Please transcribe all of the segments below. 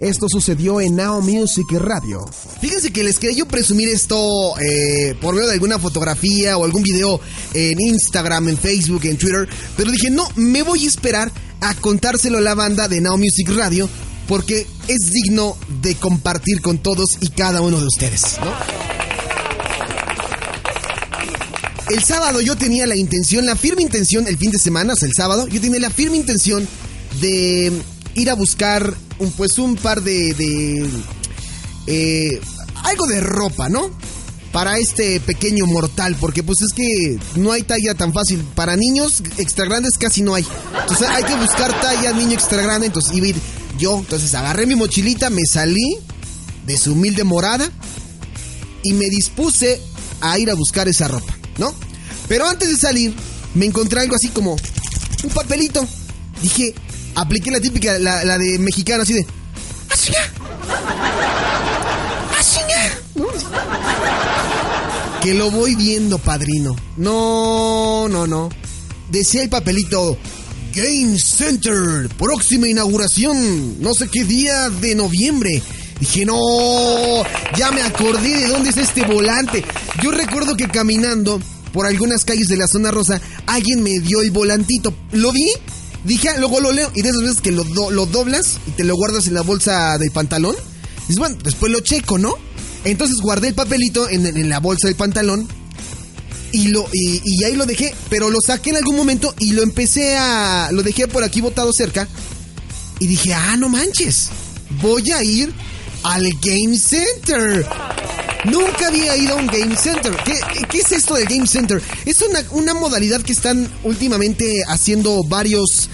Esto sucedió en Now Music Radio. Fíjense que les quería yo presumir esto eh, por medio de alguna fotografía o algún video en Instagram, en Facebook, en Twitter. Pero dije, no, me voy a esperar a contárselo a la banda de Now Music Radio porque es digno de compartir con todos y cada uno de ustedes, ¿no? El sábado yo tenía la intención, la firme intención, el fin de semana, o el sábado, yo tenía la firme intención de ir a buscar un, pues un par de, de eh, algo de ropa, ¿no? Para este pequeño mortal, porque pues es que no hay talla tan fácil. Para niños extra grandes casi no hay. Entonces hay que buscar talla niño extra grande. Entonces iba a ir yo. Entonces agarré mi mochilita, me salí de su humilde morada y me dispuse a ir a buscar esa ropa, ¿no? Pero antes de salir, me encontré algo así como un papelito. Dije, apliqué la típica, la, de mexicano, así de. ¿No? Que lo voy viendo, padrino. No, no, no. Decía el papelito. Game Center, próxima inauguración, no sé qué día de noviembre. Dije, no, ya me acordé de dónde es este volante. Yo recuerdo que caminando por algunas calles de la zona rosa, alguien me dio el volantito. ¿Lo vi? Dije, ah, luego lo leo. Y de esas veces que lo, lo doblas y te lo guardas en la bolsa del pantalón. Dices, bueno, después lo checo, ¿no? Entonces guardé el papelito en, la bolsa del pantalón. Y, lo, y, ahí lo dejé. Pero lo saqué en algún momento y lo empecé a. Lo dejé por aquí botado cerca. Y dije, ah, no manches. Voy a ir al Game Center. Nunca había ido a un Game Center. ¿Qué, es esto del Game Center? Es una, modalidad que están últimamente haciendo varios...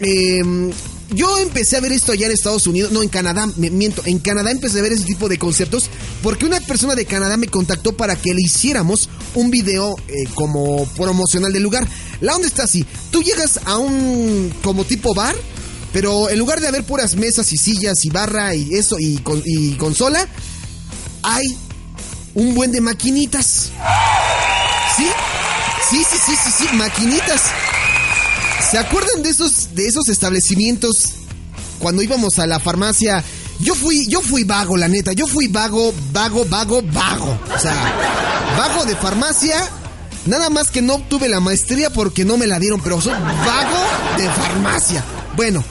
Em, yo empecé a ver esto allá en Estados Unidos, no en Canadá, me miento, en Canadá empecé a ver ese tipo de conceptos porque una persona de Canadá me contactó para que le hiciéramos un video eh, como promocional del lugar. La onda está así, tú llegas a un como tipo bar, pero en lugar de haber puras mesas y sillas y barra y eso y, y consola, hay un buen de maquinitas. ¿Sí? Sí, sí, sí, sí, sí, maquinitas. ¿Se acuerdan de esos, de esos establecimientos cuando íbamos a la farmacia? Yo fui, yo fui vago, la neta. Yo fui vago, vago, vago, vago. O sea, vago de farmacia. Nada más que no obtuve la maestría porque no me la dieron, pero soy vago de farmacia. Bueno,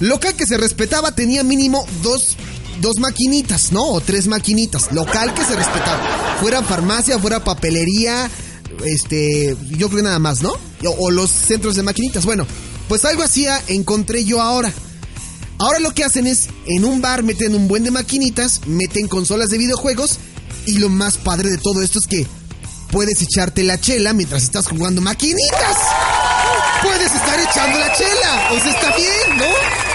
local que se respetaba tenía mínimo dos dos maquinitas, ¿no? O tres maquinitas. Local que se respetaba. Fuera farmacia, fuera papelería, este, yo creo nada más, ¿no? O, los centros de maquinitas. Bueno, pues algo así encontré yo ahora. Ahora lo que hacen es, en un bar meten un buen de maquinitas, meten consolas de videojuegos y lo más padre de todo esto es que puedes echarte la chela mientras estás jugando maquinitas. Puedes estar echando la chela. O está bien, ¿no?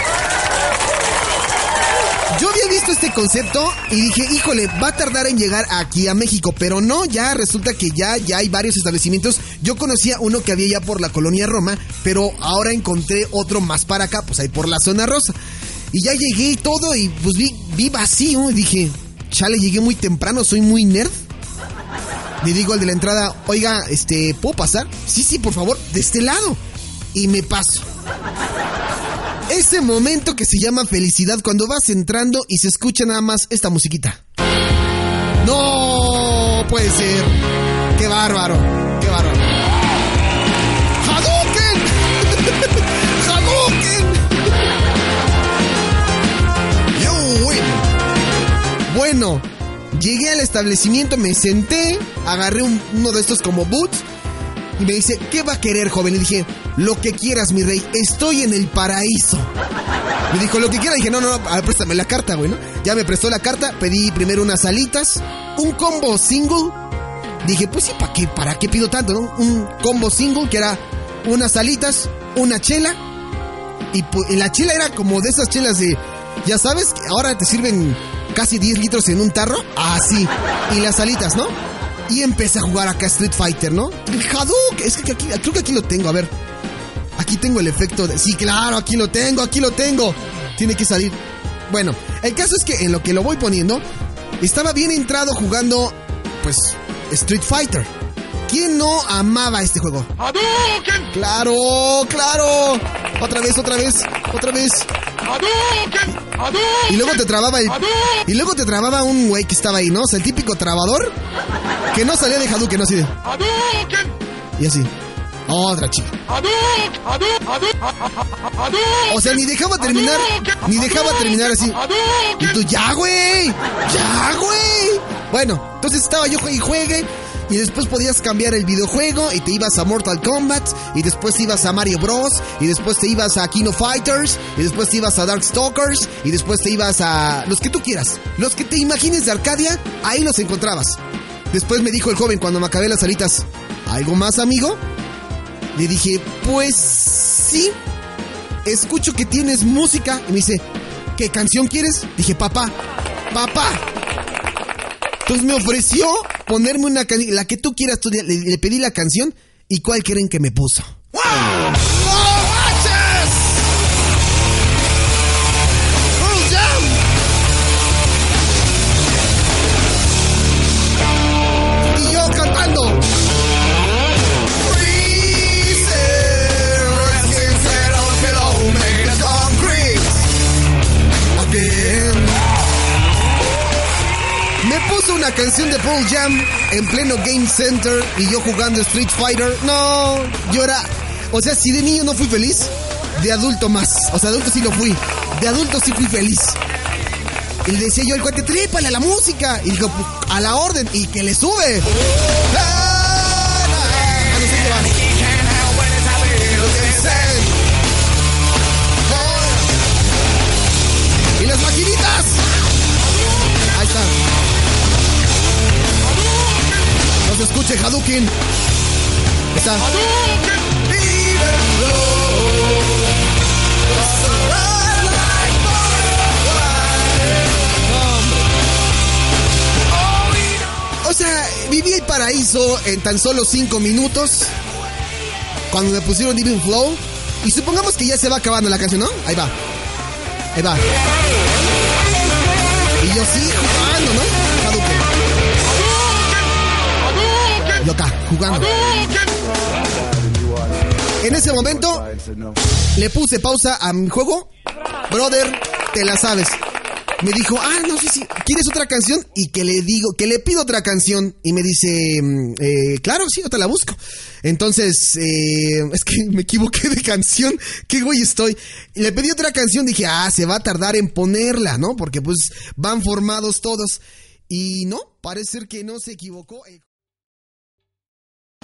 Yo había visto este concepto y dije, híjole, va a tardar en llegar aquí a México, pero no, ya resulta que ya, ya hay varios establecimientos. Yo conocía uno que había ya por la colonia Roma, pero ahora encontré otro más para acá, pues ahí por la zona rosa. Y ya llegué y todo y pues vi, vi vacío y dije, chale, llegué muy temprano, soy muy nerd. Le digo al de la entrada, oiga, este, ¿puedo pasar? Sí, sí, por favor, de este lado. Y me paso. Ese momento que se llama felicidad cuando vas entrando y se escucha nada más esta musiquita. No puede ser. Qué bárbaro. Qué bárbaro. ¡Hadouken! ¡Hadouken! Bueno, llegué al establecimiento, me senté, agarré uno de estos como boots y me dice, ¿qué va a querer, joven? Y dije, lo que quieras, mi rey, estoy en el paraíso. Me dijo, lo que quiera. dije, no, no, no, a ver, préstame la carta, güey, ¿no? Ya me prestó la carta, pedí primero unas alitas, un combo single. Dije, pues sí, ¿para qué, ¿para qué pido tanto? Un combo single que era unas alitas, una chela. Y, la chela era como de esas chelas de, ya sabes, ahora te sirven casi 10 litros en un tarro, así. Y las alitas, ¿no? Y empecé a jugar acá Street Fighter, ¿no? El Hadouken, es que aquí, creo que aquí lo tengo, a ver. Aquí tengo el efecto de... Sí, claro, aquí lo tengo, aquí lo tengo. Tiene que salir. Bueno, el caso es que en lo que lo voy poniendo, estaba bien entrado jugando, pues, Street Fighter. ¿Quién no amaba este juego? ¡Hadouken! Claro, claro. Otra vez, otra vez, otra vez. ¡Hadouken! Y luego te trababa el. Y luego te trababa un güey que estaba ahí, ¿no? O sea, el típico trabador que no salía de Hadouken, no así de. Y así. Otra chica. O sea, ni dejaba terminar. Ni dejaba terminar así. Y tú, ya, güey. Ya, güey. Bueno, entonces estaba yo y juegue y después podías cambiar el videojuego y te ibas a Mortal Kombat y después te ibas a Mario Bros y después te ibas a Kino Fighters y después te ibas a Darkstalkers y después te ibas a los que tú quieras, los que te imagines de Arcadia, ahí los encontrabas. Después me dijo el joven cuando me acabé las alitas, ¿algo más amigo? Le dije, pues sí, escucho que tienes música y me dice, ¿qué canción quieres? Dije, papá, papá, entonces me ofreció ponerme una canción, la que tú quieras, le, pedí la canción y cuál creen que me puso. ¡Wow! Una canción de Paul Jam en pleno Game Center y yo jugando Street Fighter. No, yo era. O sea, si de niño no fui feliz, de adulto más. O sea, adulto sí lo fui. De adulto sí fui feliz. Y le decía yo al cuate, trépale a la música. Y dijo, a la orden. Y que le sube. Y las maquinitas. Escuche Hadouken. Está. O sea, viví el paraíso en tan solo 5 minutos. Cuando me pusieron Even Flow. Y supongamos que ya se va acabando la canción, ¿no? Ahí va. Ahí va. Y yo sí jugando, ¿no? Jugando. En ese momento le puse pausa a mi juego. Brother, te la sabes. Me dijo, ah, no sé si quieres otra canción y que le digo, que le pido otra canción y me dice, eh, claro, sí, yo te la busco. Entonces, eh, es que me equivoqué de canción, qué güey estoy. Le pedí otra canción, dije, ah, se va a tardar en ponerla, ¿no? Porque pues van formados todos. Y no, parece que no se equivocó.